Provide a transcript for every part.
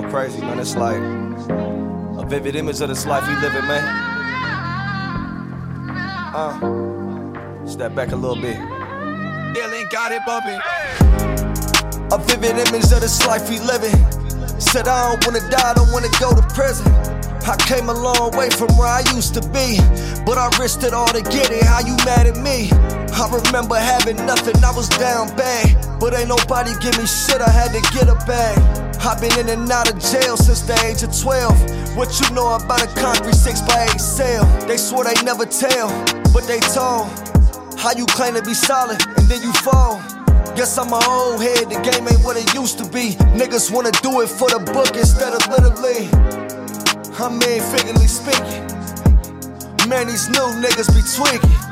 crazy, man. It's like a vivid image of this life we living, man. Uh, step back a little bit. Dilly got it bumping. A vivid image of this life we living. Said I don't wanna die, don't wanna go to prison. I came a long way from where I used to be, but I risked it all to get it. How you mad at me? I remember having nothing, I was down bad, but ain't nobody give me shit. I had to get a bag. I've been in and out of jail since the age of 12. What you know about a concrete 6 by 8 cell? They swore they never tell, but they told. How you claim to be solid and then you fall? Guess I'm my old head, the game ain't what it used to be. Niggas wanna do it for the book instead of literally. I mean, figuratively speaking. Man, these new niggas be tweaking.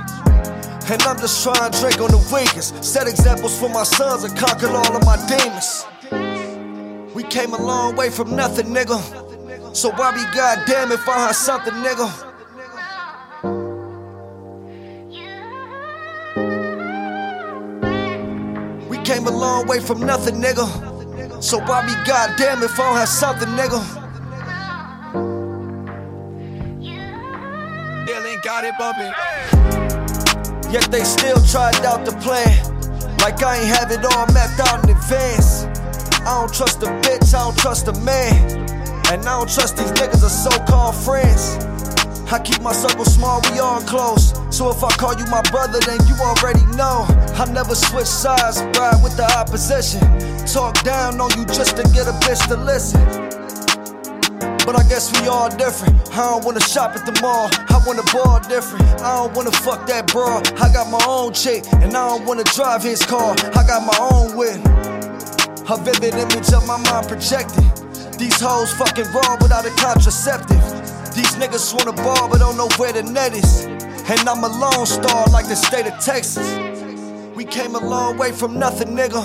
And I'm just trying to drink on the weakest. Set examples for my sons and conquer all of my demons. We came a long way from nothing, nigga. So why be goddamn if I had something, nigga? We came a long way from nothing, nigga. So why be goddamn if I don't have something, nigga? Dilly got it bumping. Yet they still tried out the plan. Like I ain't have it all mapped out in advance. I don't trust a bitch, I don't trust a man. And I don't trust these niggas are so called friends. I keep my circle small, we all close. So if I call you my brother, then you already know. I never switch sides, ride with the opposition. Talk down on you just to get a bitch to listen. But I guess we all different. I don't wanna shop at the mall, I wanna ball different. I don't wanna fuck that bra. I got my own chick, and I don't wanna drive his car. I got my own whip. A vivid image of my mind projected. These hoes fucking raw without a contraceptive. These niggas wanna ball but don't know where the net is. And I'm a lone star like the state of Texas. We came a long way from nothing, nigga.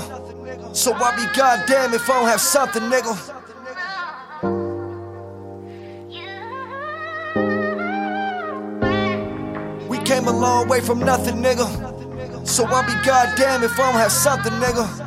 So I be goddamn if I don't have something, nigga. Came a long way from nothing, nigga. So I'll be goddamn if I don't have something, nigga.